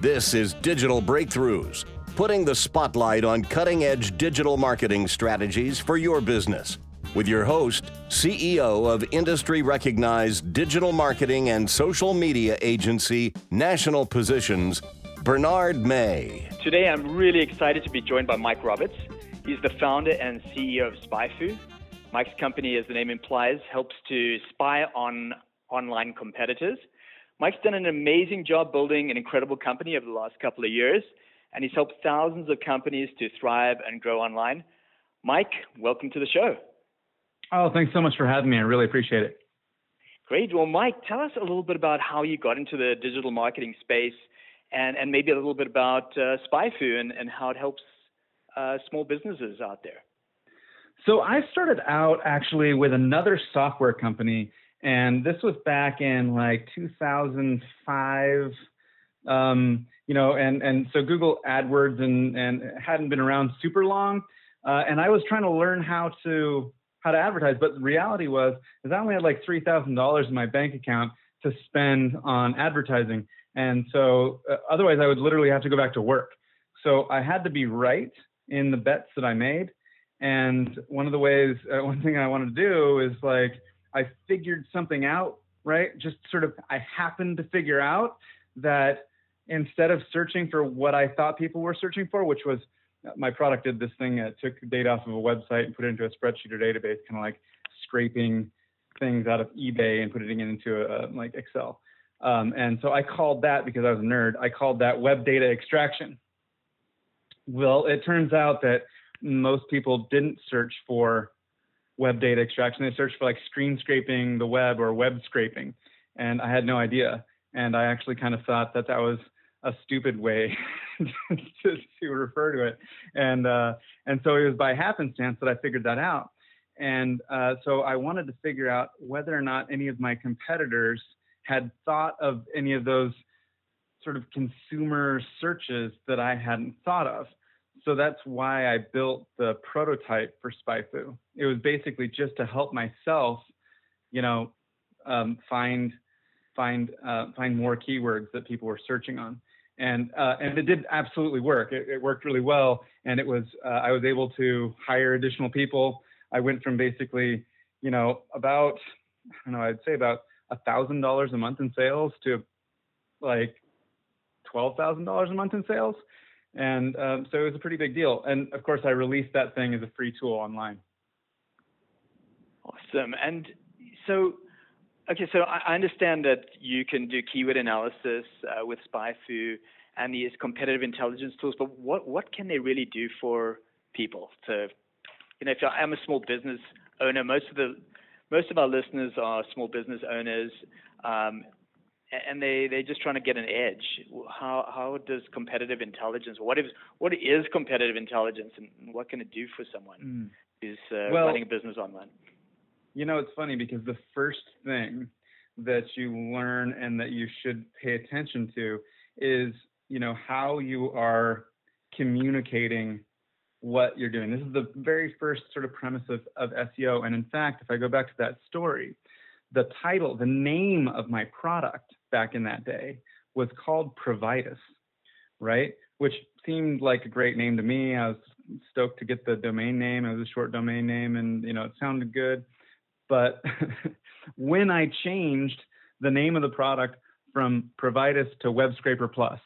This is Digital Breakthroughs, putting the spotlight on cutting edge digital marketing strategies for your business. With your host, CEO of industry recognized digital marketing and social media agency National Positions, Bernard May. Today, I'm really excited to be joined by Mike Roberts. He's the founder and CEO of SpyFu. Mike's company, as the name implies, helps to spy on online competitors. Mike's done an amazing job building an incredible company over the last couple of years, and he's helped thousands of companies to thrive and grow online. Mike, welcome to the show. Oh, thanks so much for having me. I really appreciate it. Great. Well, Mike, tell us a little bit about how you got into the digital marketing space and, and maybe a little bit about uh, SpyFu and, and how it helps uh, small businesses out there. So I started out actually with another software company, and this was back in like 2005. Um, you know, and and so Google AdWords and and hadn't been around super long, uh, and I was trying to learn how to how to advertise. But the reality was, is I only had like three thousand dollars in my bank account to spend on advertising, and so uh, otherwise I would literally have to go back to work. So I had to be right in the bets that I made. And one of the ways, uh, one thing I wanted to do is like, I figured something out, right? Just sort of, I happened to figure out that instead of searching for what I thought people were searching for, which was my product did this thing, it took data off of a website and put it into a spreadsheet or database, kind of like scraping things out of eBay and putting it into a, like Excel. Um, and so I called that because I was a nerd. I called that web data extraction. Well, it turns out that most people didn't search for web data extraction. They searched for like screen scraping the web or web scraping. And I had no idea. And I actually kind of thought that that was a stupid way to, to, refer to it. And, uh, and so it was by happenstance that I figured that out. And uh, so I wanted to figure out whether or not any of my competitors had thought of any of those sort of consumer searches that I hadn't thought of so that's why I built the prototype for SpyFu. It was basically just to help myself, you know, um, find find uh, find more keywords that people were searching on, and uh, and it did absolutely work. It, it worked really well, and it was uh, I was able to hire additional people. I went from basically, you know, about I don't know, I'd say about a thousand dollars a month in sales to like twelve thousand dollars a month in sales and um, so it was a pretty big deal. And of course, I released that thing as a free tool online. Awesome. And so, okay, so I understand that you can do keyword analysis uh, with SpyFu and these competitive intelligence tools, but what, what can they really do for people? So, you know, if I'm a small business owner, most of the most of our listeners are small business owners. Um, and they they're just trying to get an edge. How how does competitive intelligence? What is what is competitive intelligence, and what can it do for someone mm. who's uh, well, running a business online? You know, it's funny because the first thing that you learn and that you should pay attention to is you know how you are communicating what you're doing. This is the very first sort of premise of, of SEO. And in fact, if I go back to that story, the title, the name of my product back in that day was called Providus, right? Which seemed like a great name to me. I was stoked to get the domain name. It was a short domain name and you know it sounded good. But when I changed the name of the product from Providus to Web Scraper Plus,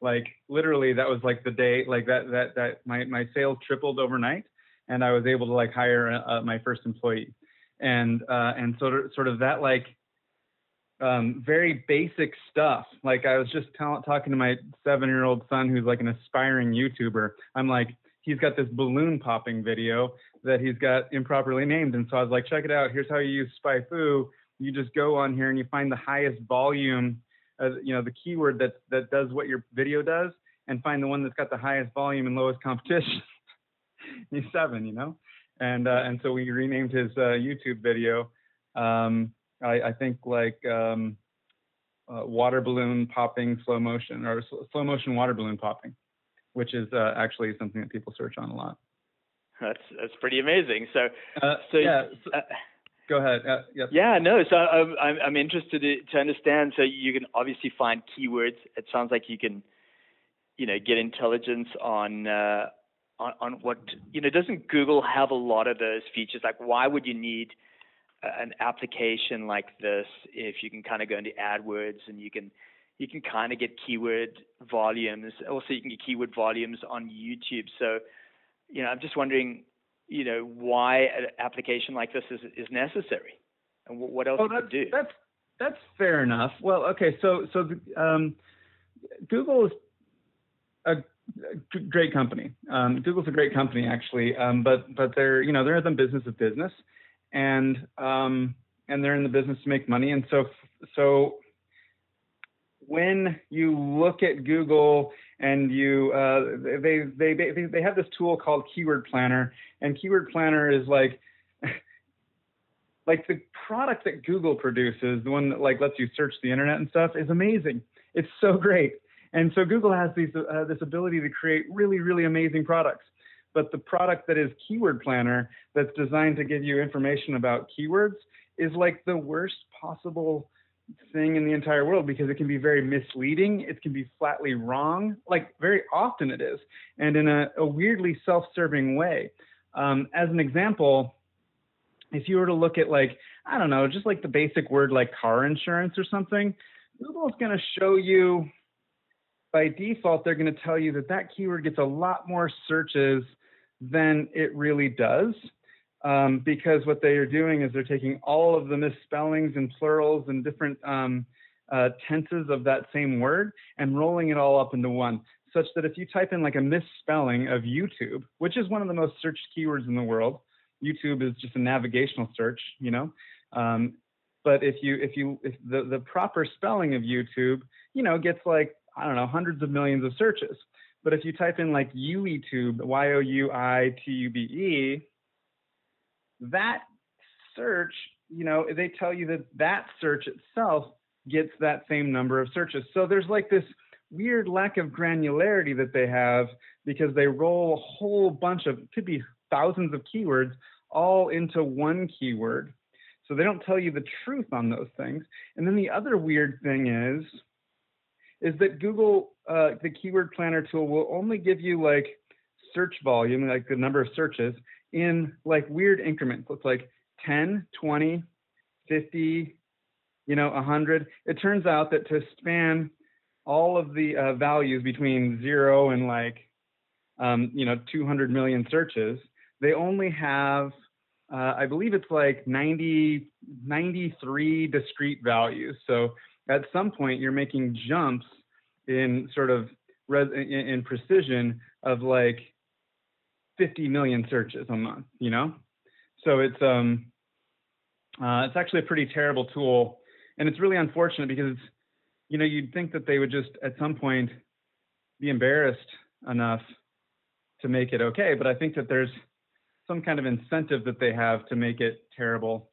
like literally that was like the day like that that that my my sales tripled overnight and I was able to like hire uh, my first employee. And uh, and sort of sort of that like um, very basic stuff. Like I was just talking to my seven year old son who's like an aspiring YouTuber. I'm like, he's got this balloon popping video that he's got improperly named. And so I was like, check it out. Here's how you use SpyFu. You just go on here and you find the highest volume, uh, you know, the keyword that, that does what your video does and find the one that's got the highest volume and lowest competition. he's seven, you know? And, uh, and so we renamed his uh, YouTube video. Um, I, I think like um, uh, water balloon popping slow motion or slow motion water balloon popping, which is uh, actually something that people search on a lot. That's that's pretty amazing. So, uh, so yeah. Uh, Go ahead. Uh, yep. Yeah, no. So I'm, I'm interested to understand. So you can obviously find keywords. It sounds like you can, you know, get intelligence on uh, on, on what you know. Doesn't Google have a lot of those features? Like, why would you need an application like this if you can kind of go into AdWords and you can you can kind of get keyword volumes. Also, you can get keyword volumes on YouTube. So, you know, I'm just wondering, you know, why an application like this is is necessary, and what else oh, that's, do. That's that's fair enough. Well, okay, so so um, Google is a great company. Um, Google's a great company actually, um, but but they're you know they're in the business of business, and um, and they're in the business to make money. And so so when you look at Google and you uh, they, they they they have this tool called Keyword Planner, and Keyword Planner is like like the product that Google produces, the one that like lets you search the internet and stuff, is amazing. It's so great. And so Google has these, uh, this ability to create really, really amazing products. But the product that is Keyword Planner, that's designed to give you information about keywords, is like the worst possible thing in the entire world because it can be very misleading. It can be flatly wrong, like very often it is, and in a, a weirdly self serving way. Um, as an example, if you were to look at like, I don't know, just like the basic word like car insurance or something, Google is going to show you by default, they're going to tell you that that keyword gets a lot more searches than it really does. Um, because what they are doing is they're taking all of the misspellings and plurals and different um, uh, tenses of that same word and rolling it all up into one, such that if you type in like a misspelling of YouTube, which is one of the most searched keywords in the world, YouTube is just a navigational search, you know. Um, but if you if you if the the proper spelling of YouTube, you know, gets like I don't know hundreds of millions of searches. But if you type in like YouTube, Y O U I T U B E, that search, you know, they tell you that that search itself gets that same number of searches. So there's like this weird lack of granularity that they have because they roll a whole bunch of, could be thousands of keywords all into one keyword. So they don't tell you the truth on those things. And then the other weird thing is, is that Google, uh, the keyword planner tool will only give you like search volume, like the number of searches, in like weird increments. It's like 10, 20, 50, you know, 100. It turns out that to span all of the uh, values between zero and like, um, you know, 200 million searches, they only have, uh, I believe it's like 90, 93 discrete values. So at some point you're making jumps in sort of res- in, precision of like 50 million searches a month, you know? So it's um uh, it's actually a pretty terrible tool. And it's really unfortunate because you know you'd think that they would just at some point be embarrassed enough to make it okay. But i think that there's some kind of incentive that they have to make it terrible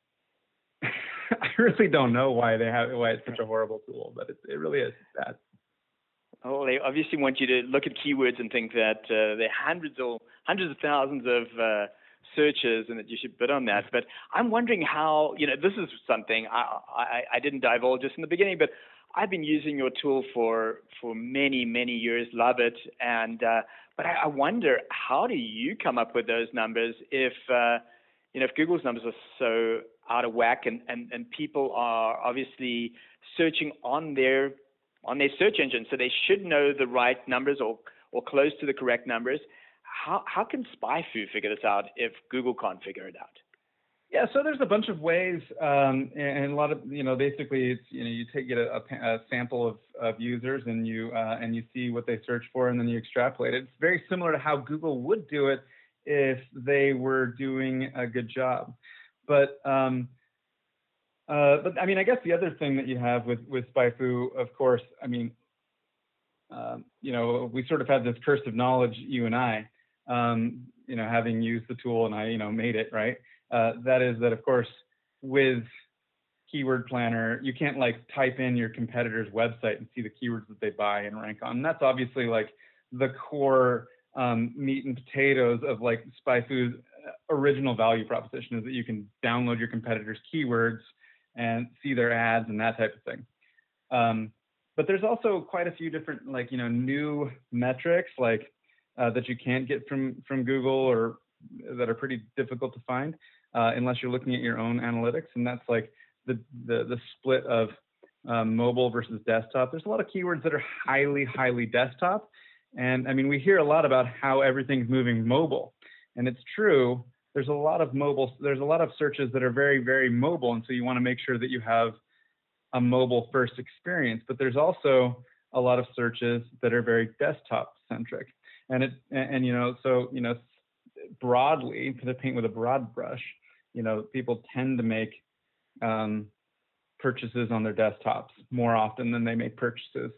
i really don't know why they have why it's such a horrible tool but it, it really is bad. Oh, they obviously want you to look at keywords and think that uh, there are hundreds or hundreds of thousands of uh, searches and that you should bid on that. But I'm wondering how, you know, this is something I, I, I didn't divulge just in the beginning, but I've been using your tool for for many many years, love it, and uh, but I, I wonder how do you come up with those numbers if uh, you know if Google's numbers are so out of whack and, and, and people are obviously searching on their on their search engine, so they should know the right numbers or or close to the correct numbers. How how can SpyFu figure this out if Google can't figure it out? Yeah, so there's a bunch of ways, um, and a lot of you know basically it's you know you take get a, a, sample of, of users and you uh, and you see what they search for and then you extrapolate it. It's very similar to how Google would do it if they were doing a good job, but um, uh, but I mean, I guess the other thing that you have with with SpyFu, of course, I mean, um, you know, we sort of have this curse of knowledge, you and I, um, you know, having used the tool and I, you know, made it right. Uh, that is that, of course, with Keyword Planner, you can't like type in your competitor's website and see the keywords that they buy and rank on. And that's obviously like the core um, meat and potatoes of like SpyFu's original value proposition is that you can download your competitors' keywords and see their ads and that type of thing. Um, but there's also quite a few different like you know new metrics like uh, that you can't get from from Google or that are pretty difficult to find uh, unless you're looking at your own analytics, and that's like the the, the split of um, mobile versus desktop. There's a lot of keywords that are highly highly desktop, and I mean we hear a lot about how everything's moving mobile, and it's true. There's a lot of mobile. There's a lot of searches that are very very mobile, and so you want to make sure that you have a mobile first experience. But there's also a lot of searches that are very desktop centric, and it and, and you know so you know broadly to paint with a broad brush, you know people tend to make um, purchases on their desktops more often than they make purchases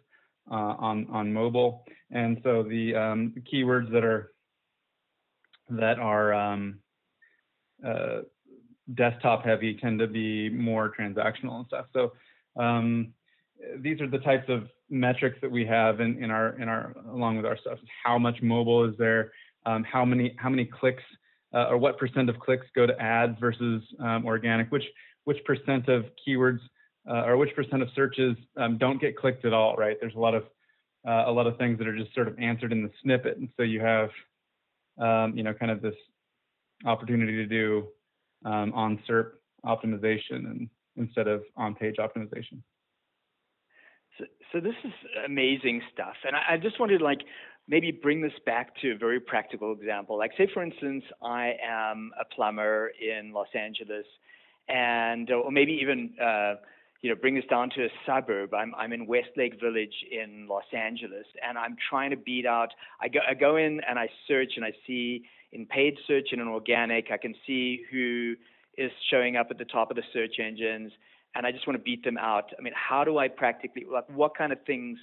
uh, on on mobile. And so the, um, keywords that are that are um, uh, desktop heavy tend to be more transactional and stuff. So um, these are the types of metrics that we have in, in our in our along with our stuff. How much mobile is there? Um, how many how many clicks uh, or what percent of clicks go to ads versus um, organic? Which which percent of keywords uh, or which percent of searches um, don't get clicked at all? Right? There's a lot of uh, a lot of things that are just sort of answered in the snippet, and so you have um, you know kind of this opportunity to do um, on SERP optimization and instead of on-page optimization. So, so this is amazing stuff, and I, I just wanted to like maybe bring this back to a very practical example. Like, say for instance, I am a plumber in Los Angeles, and or maybe even uh, you know bring this down to a suburb. I'm I'm in Westlake Village in Los Angeles, and I'm trying to beat out. I go I go in and I search and I see in paid search and in organic, I can see who is showing up at the top of the search engines, and I just want to beat them out. I mean, how do I practically, like, what kind of things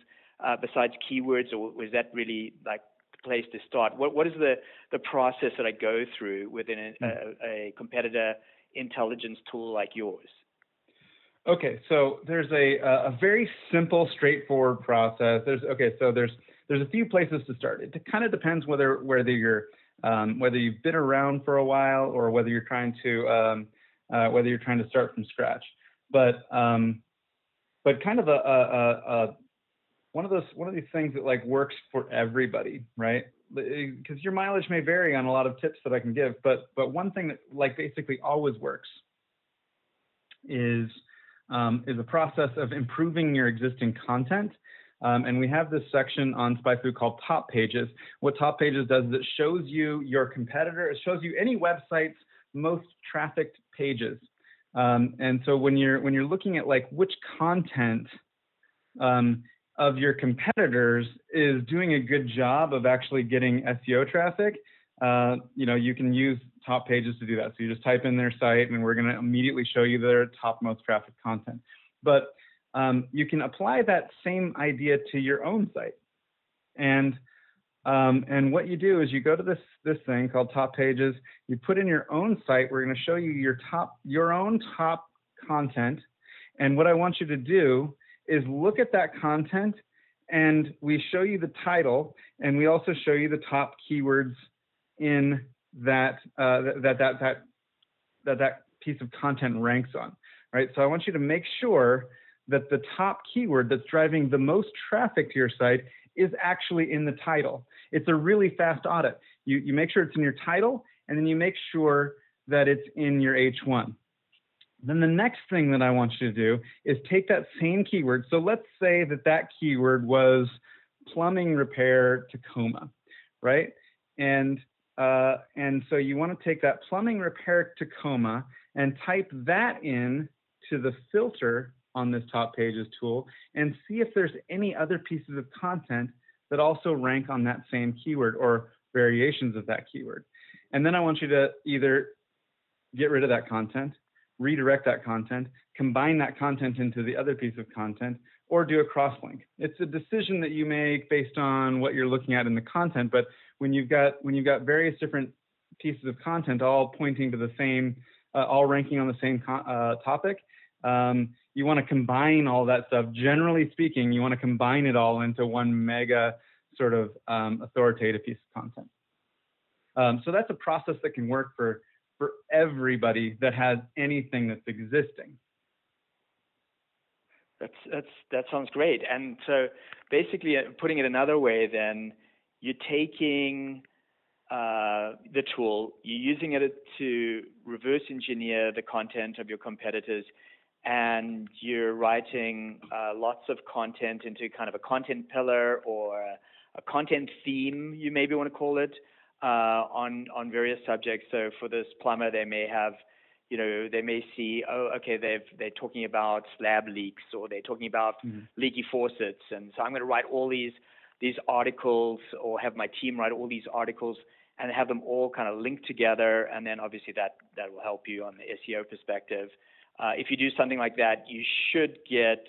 uh, besides keywords, or was that really like the place to start? What What is the the process that I go through within a, a, a competitor intelligence tool like yours? Okay, so there's a a very simple, straightforward process. There's okay, so there's there's a few places to start. It kind of depends whether whether you're um, whether you've been around for a while or whether you're trying to um, uh, whether you're trying to start from scratch. But um, but kind of a, a, a, one of those one of these things that like works for everybody, right? Because your mileage may vary on a lot of tips that I can give, but but one thing that like basically always works is um, is a process of improving your existing content um, and we have this section on SpyFu called Top Pages. What Top Pages does is it shows you your competitor, it shows you any website's most trafficked pages. Um, and so when you're when you're looking at like which content um, of your competitors is doing a good job of actually getting SEO traffic, uh, you know, you can use top pages to do that. So you just type in their site and we're going to immediately show you their top most traffic content. But um, you can apply that same idea to your own site. And um, and what you do is you go to this this thing called Top Pages. You put in your own site. We're going to show you your top your own top content. And what I want you to do is look at that content, and we show you the title, and we also show you the top keywords in that uh, that, that that that that piece of content ranks on. Right. So I want you to make sure that the top keyword that's driving the most traffic to your site is actually in the title. It's a really fast audit. You, you make sure it's in your title, and then you make sure that it's in your H1. Then the next thing that I want you to do is take that same keyword. So let's say that that keyword was plumbing repair Tacoma, right? And uh, and so you want to take that plumbing repair Tacoma and type that in to the filter on this top pages tool and see if there's any other pieces of content that also rank on that same keyword or variations of that keyword. And then I want you to either get rid of that content, redirect that content, combine that content into the other piece of content, or do a cross-link. It's a decision that you make based on what you're looking at in the content, but when you've got when you've got various different pieces of content all pointing to the same, uh, all ranking on the same uh, topic, um, you want to combine all that stuff. Generally speaking, you want to combine it all into one mega sort of um, authoritative piece of content. Um, so that's a process that can work for for everybody that has anything that's existing. That's that's that sounds great. And so basically, uh, putting it another way, then you're taking uh, the tool, you're using it to reverse engineer the content of your competitors, and you're writing uh, lots of content into kind of a content pillar or a, a content theme, you maybe want to call it, uh, on on various subjects. So for this plumber, they may have, you know, they may see, oh, okay, they've they're talking about slab leaks or they're talking about mm-hmm. leaky faucets, and so I'm going to write all these these articles or have my team write all these articles and have them all kind of linked together, and then obviously that that will help you on the SEO perspective. Uh, if you do something like that, you should get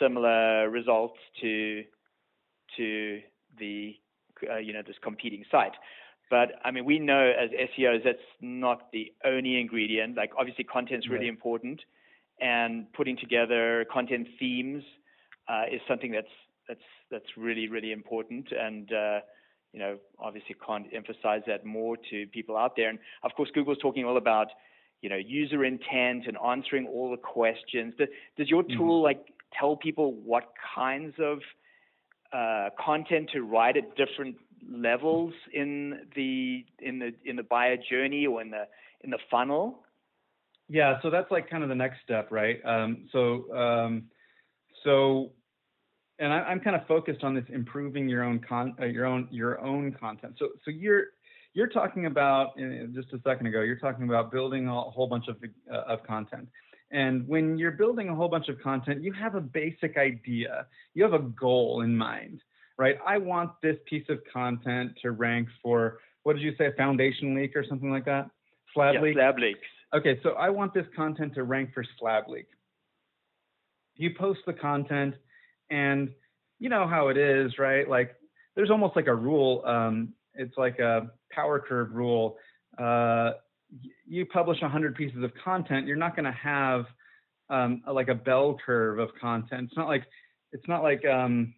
similar results to to the uh, you know this competing site. But I mean, we know as SEOs that's not the only ingredient. Like obviously, content's really right. important, and putting together content themes uh, is something that's that's that's really really important. And uh, you know, obviously, can't emphasize that more to people out there. And of course, Google's talking all about you know user intent and answering all the questions. Does, does your tool mm-hmm. like tell people what kinds of uh, content to write at different levels in the in the in the buyer journey or in the in the funnel? Yeah, so that's like kind of the next step, right? Um, so um, so and I, am kind of focused on this improving your own con uh, your own your own content. So so you're you're talking about just a second ago. You're talking about building a whole bunch of uh, of content. And when you're building a whole bunch of content, you have a basic idea. You have a goal in mind right? I want this piece of content to rank for what did you say, foundation leak or something like that? Slab yeah, leak. Slab leaks. Okay, so I want this content to rank for slab leak. You post the content, and you know how it is, right? Like there's almost like a rule. Um, it's like a power curve rule. Uh, you publish 100 pieces of content, you're not going to have um, a, like a bell curve of content. It's not like it's not like um,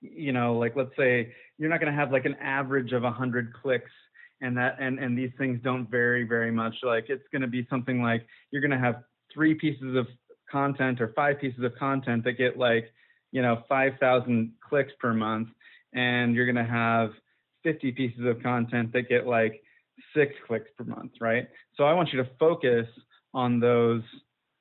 you know, like let's say you're not going to have like an average of 100 clicks and that and and these things don't vary very much. Like it's going to be something like you're going to have three pieces of content or five pieces of content that get like you know 5000 clicks per month. And you're going to have 50 pieces of content that get like six clicks per month right? So i want you to focus on those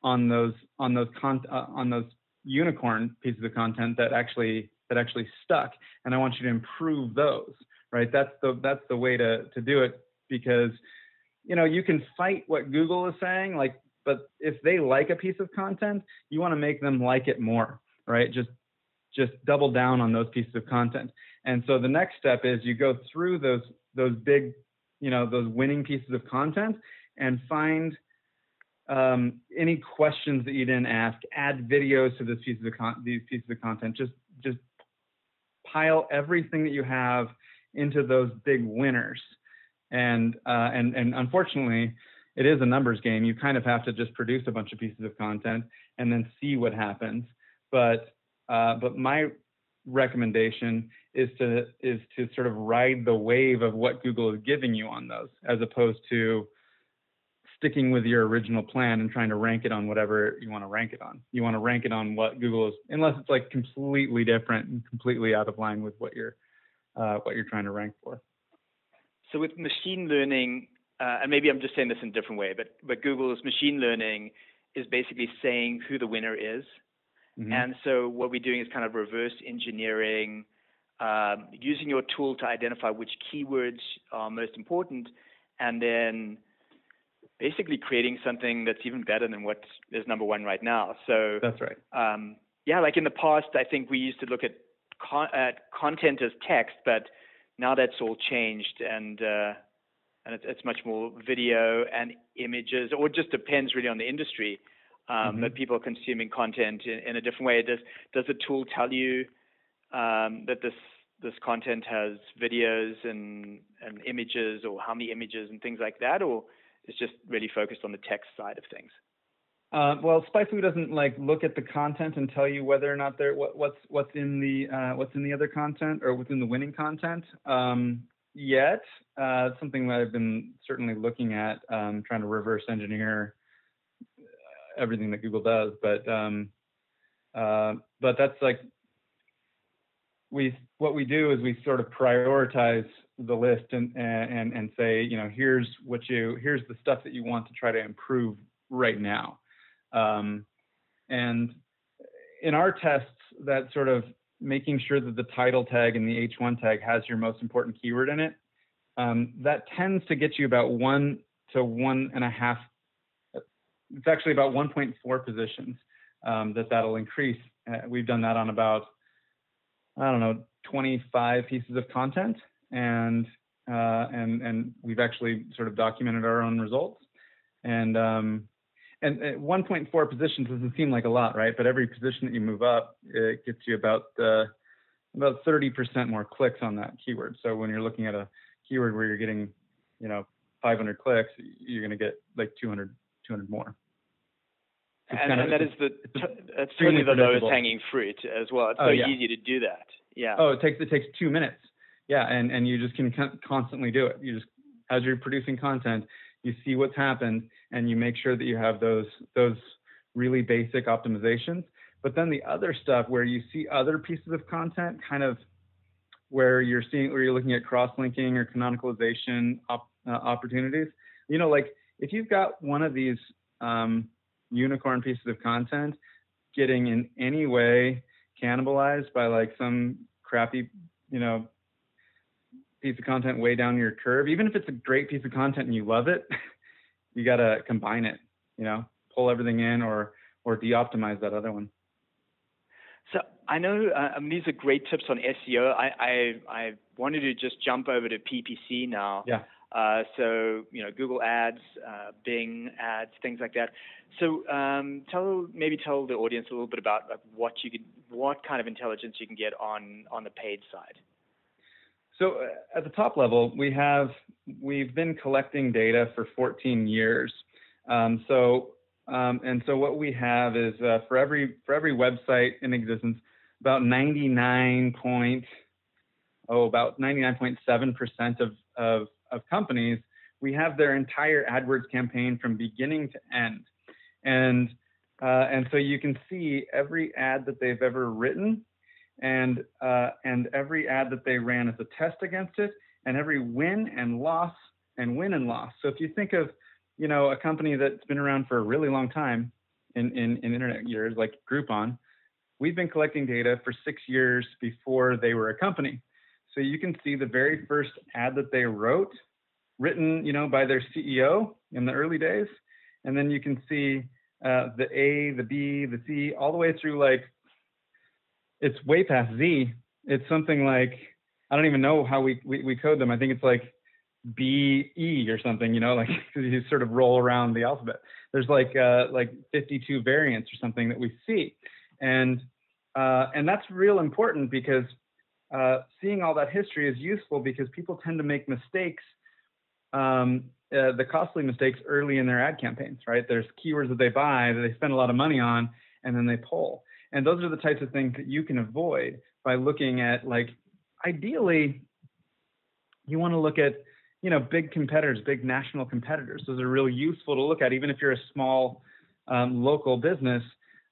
on those on those con- uh, on those unicorn pieces of content that actually that actually stuck and i want you to improve those right? That's the that's the way to to do it because you know you can fight what google is saying like but if they like a piece of content you want to make them like it more right? Just just double down on those pieces of content. And so the next step is you go through those those big you know those winning pieces of content and find um, any questions that you didn't ask. Add videos to this pieces of con- these pieces of content. Just pile everything that you have into those big winners. And uh, and and unfortunately, it is a numbers game. You kind of have to just produce a bunch of pieces of content and then see what happens. But uh, but my recommendation is to is to sort of ride the wave of what Google is giving you on those, as opposed to sticking with your original plan and trying to rank it on whatever you want to rank it on. You want to rank it on what Google is, unless it's like completely different and completely out of line with what you're uh, what you're trying to rank for. So with machine learning, uh, and maybe I'm just saying this in a different way, but but Google's machine learning is basically saying who the winner is, mm-hmm. and so what we're doing is kind of reverse engineering. Um, using your tool to identify which keywords are most important, and then basically creating something that's even better than what is number one right now. So that's right. Um, yeah, like in the past, I think we used to look at, con- at content as text, but now that's all changed, and uh, and it's, it's, much more video and images, or it just depends really on the industry. Um, mm-hmm. That people are consuming content in, in, a different way. Does does the tool tell you um, that this this content has videos and and images, or how many images and things like that, or it's just really focused on the text side of things. Uh, well, SpyFu doesn't like look at the content and tell you whether or not there what, what's what's in the uh, what's in the other content or within the winning content. Um, yet. Uh, something that I've been certainly looking at, um, trying to reverse engineer everything that Google does. But um, uh, but that's like we what we do is we sort of prioritize the list and and and say you know here's what you here's the stuff that you want to try to improve right now. Um, and in our tests that sort of making sure that the title tag and the h1 tag has your most important keyword in it um, that tends to get you about one to one and a half it's actually about 1.4 positions um, that that'll increase. Uh, we've done that on about I don't know 25 pieces of content and uh, and and we've actually sort of documented our own results. And um, and 1.4 positions doesn't seem like a lot, right? But every position that you move up, it gets you about uh, about 30% more clicks on that keyword. So when you're looking at a keyword where you're getting, you know, 500 clicks, you're going to get like 200 200 more. And, and, that is the that's certainly the lowest hanging fruit as well. It's oh, so yeah. easy to do that. Yeah. Oh, it takes it takes two minutes yeah, and and you just can constantly do it. You just as you're producing content, you see what's happened, and you make sure that you have those those really basic optimizations. But then the other stuff where you see other pieces of content, kind of where you're seeing where you're looking at cross-linking or canonicalization op, uh, opportunities. You know, like if you've got one of these um, unicorn pieces of content getting in any way cannibalized by like some crappy, you know, piece of content way down your curve, even if it's a great piece of content and you love it, you got to combine it, you know, pull everything in or, or de-optimize that other one. So I know uh, mean, these are great tips on SEO. I, I, I wanted to just jump over to PPC now. Yeah. Uh, so you know Google Ads, uh, Bing Ads, things like that. So um, tell maybe tell the audience a little bit about like, what you can, what kind of intelligence you can get on on the paid side. So uh, at the top level, we have we've been collecting data for 14 years. Um, so um, and so what we have is uh, for every for every website in existence, about 99 point oh about 99.7 percent of, of of companies we have their entire AdWords campaign from beginning to end, and uh, and so you can see every ad that they've ever written and uh, and every ad that they ran as a test against it, and every win and loss and win and loss. So if you think of, you know, a company that's been around for a really long time in in, in internet years, like Groupon, we've been collecting data for six years before they were a company. So you can see the very first ad that they wrote, written, you know, by their CEO in the early days, and then you can see uh, the A, the B, the C, all the way through like it's way past Z. It's something like I don't even know how we, we, we code them. I think it's like B E or something, you know, like you sort of roll around the alphabet. There's like uh, like 52 variants or something that we see, and uh, and that's real important because uh, seeing all that history is useful because people tend to make mistakes, um, uh, the costly mistakes early in their ad campaigns, right? There's keywords that they buy that they spend a lot of money on, and then they pull. And those are the types of things that you can avoid by looking at like ideally you want to look at you know big competitors, big national competitors. Those are really useful to look at, even if you're a small um, local business.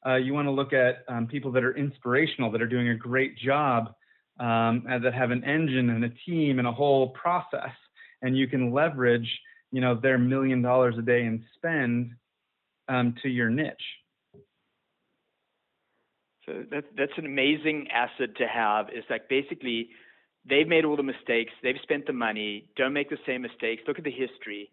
Uh, you want to look at um, people that are inspirational, that are doing a great job, um, and that have an engine and a team and a whole process, and you can leverage you know their million dollars a day in spend um, to your niche. So that, that's an amazing asset to have. Is like basically they've made all the mistakes, they've spent the money. Don't make the same mistakes. Look at the history.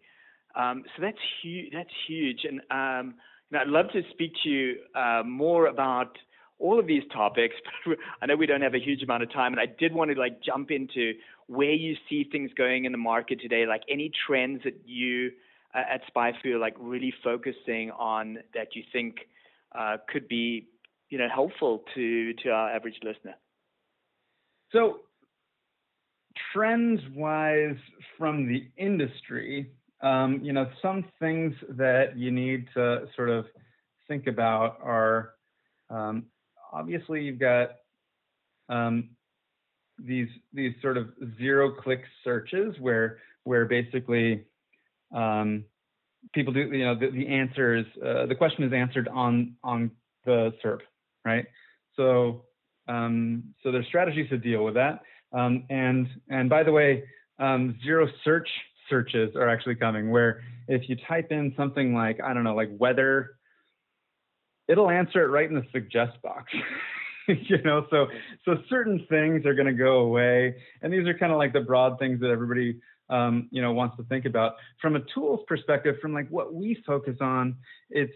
Um, so that's huge. That's huge. And um, know, I'd love to speak to you uh, more about all of these topics. But I know we don't have a huge amount of time, and I did want to like jump into where you see things going in the market today. Like any trends that you uh, at SpyFu are like really focusing on that you think uh, could be you know helpful to to our average listener? So trends wise from the industry, um, you know, some things that you need to sort of think about are um, obviously you've got um, these these sort of zero click searches where where basically um, people do you know the, the answers uh, the question is answered on on the SERP, right? So um, so there's strategies to deal with that. Um, and and by the way, um, zero search searches are actually coming where if you type in something like I don't know like weather, it'll answer it right in the suggest box. you know, so so certain things are going to go away, and these are kind of like the broad things that everybody um, you know wants to think about. From a tools perspective, from like what we focus on, it's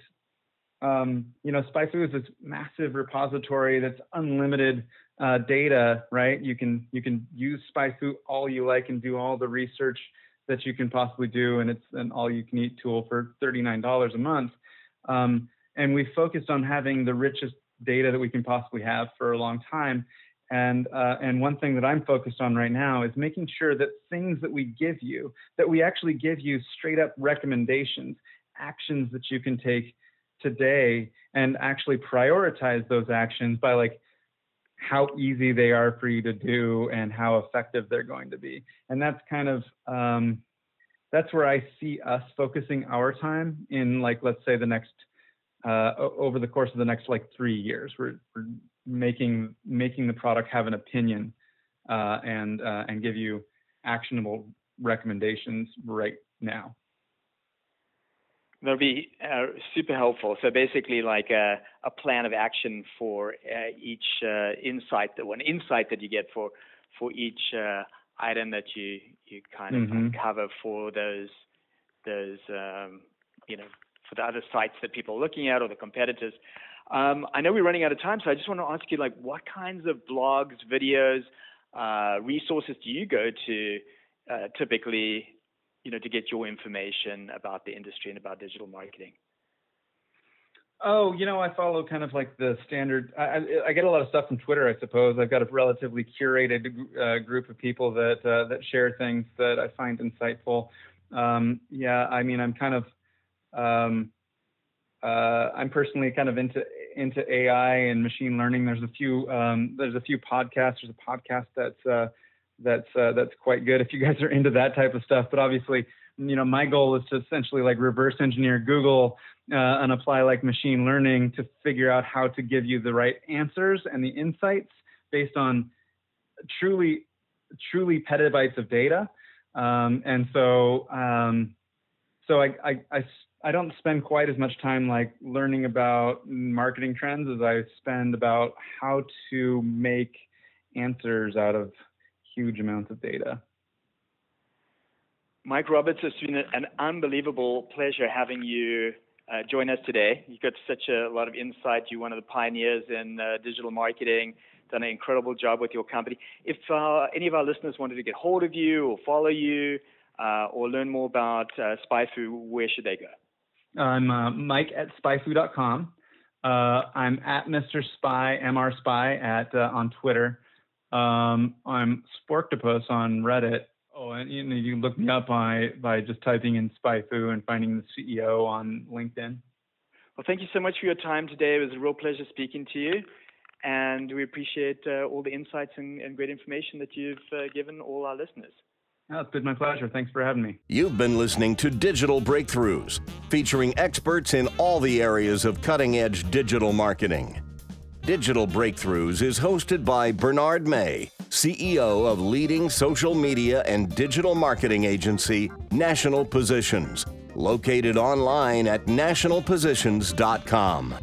um, you know, SpyFu is this massive repository that's unlimited uh, data, right? You can you can use SpyFu all you like and do all the research that you can possibly do, and it's an all-you-can-eat tool for $39 a month. Um, and we focused on having the richest data that we can possibly have for a long time. And uh, and one thing that I'm focused on right now is making sure that things that we give you, that we actually give you straight up recommendations, actions that you can take today and actually prioritize those actions by like how easy they are for you to do and how effective they're going to be. And that's kind of um, that's where i see us focusing our time in like let's say the next uh, over the course of the next like three years. We're, we're making making the product have an opinion uh, and uh, and give you actionable recommendations right now That'll be uh, super helpful. So basically, like a, a plan of action for uh, each uh, insight, that one insight that you get for for each uh, item that you you kind of mm-hmm. cover for those those um, you know for the other sites that people are looking at or the competitors. Um, I know we're running out of time, so I just want to ask you, like, what kinds of blogs, videos, uh, resources do you go to uh, typically you know, to get your information about the industry and about digital marketing? Oh, you know, I follow kind of like the standard. I, I get a lot of stuff from Twitter, I suppose. I've got a relatively curated uh, group of people that uh, that share things that I find insightful. Um, yeah, I mean, I'm kind of, um, uh, I'm personally kind of into into AI and machine learning. There's a few um, there's a few podcasts. There's a podcast that's uh, that's uh, that's quite good if you guys are into that type of stuff. But obviously, you know, my goal is to essentially like reverse engineer Google uh, and apply like machine learning to figure out how to give you the right answers and the insights based on truly truly petabytes of data. Um, and so um, so I, I, I I don't spend quite as much time like learning about marketing trends as I spend about how to make answers out of huge amounts of data. Mike Roberts, it's been an unbelievable pleasure having you uh, join us today. You've got such a lot of insight. You're one of the pioneers in uh, digital marketing, done an incredible job with your company. If uh, any of our listeners wanted to get hold of you or follow you uh, or learn more about uh, SpyFu, where should they go? I'm uh, Mike at spyfu.com. I'm at Mr. Spy, Mr. Spy at on Twitter. Um, I'm Sporktopus on Reddit. Oh, and you, know, you can look me up by by just typing in SpyFu and finding the CEO on LinkedIn. Well, thank you so much for your time today. It was a real pleasure speaking to you, and we appreciate uh, all the insights and, and, great information that you've uh, given all our listeners. Oh, it's been my pleasure. Thanks for having me. You've been listening to Digital Breakthroughs, featuring experts in all the areas of cutting edge digital marketing. Digital Breakthroughs is hosted by Bernard May, CEO of leading social media and digital marketing agency National Positions, located online at nationalpositions.com.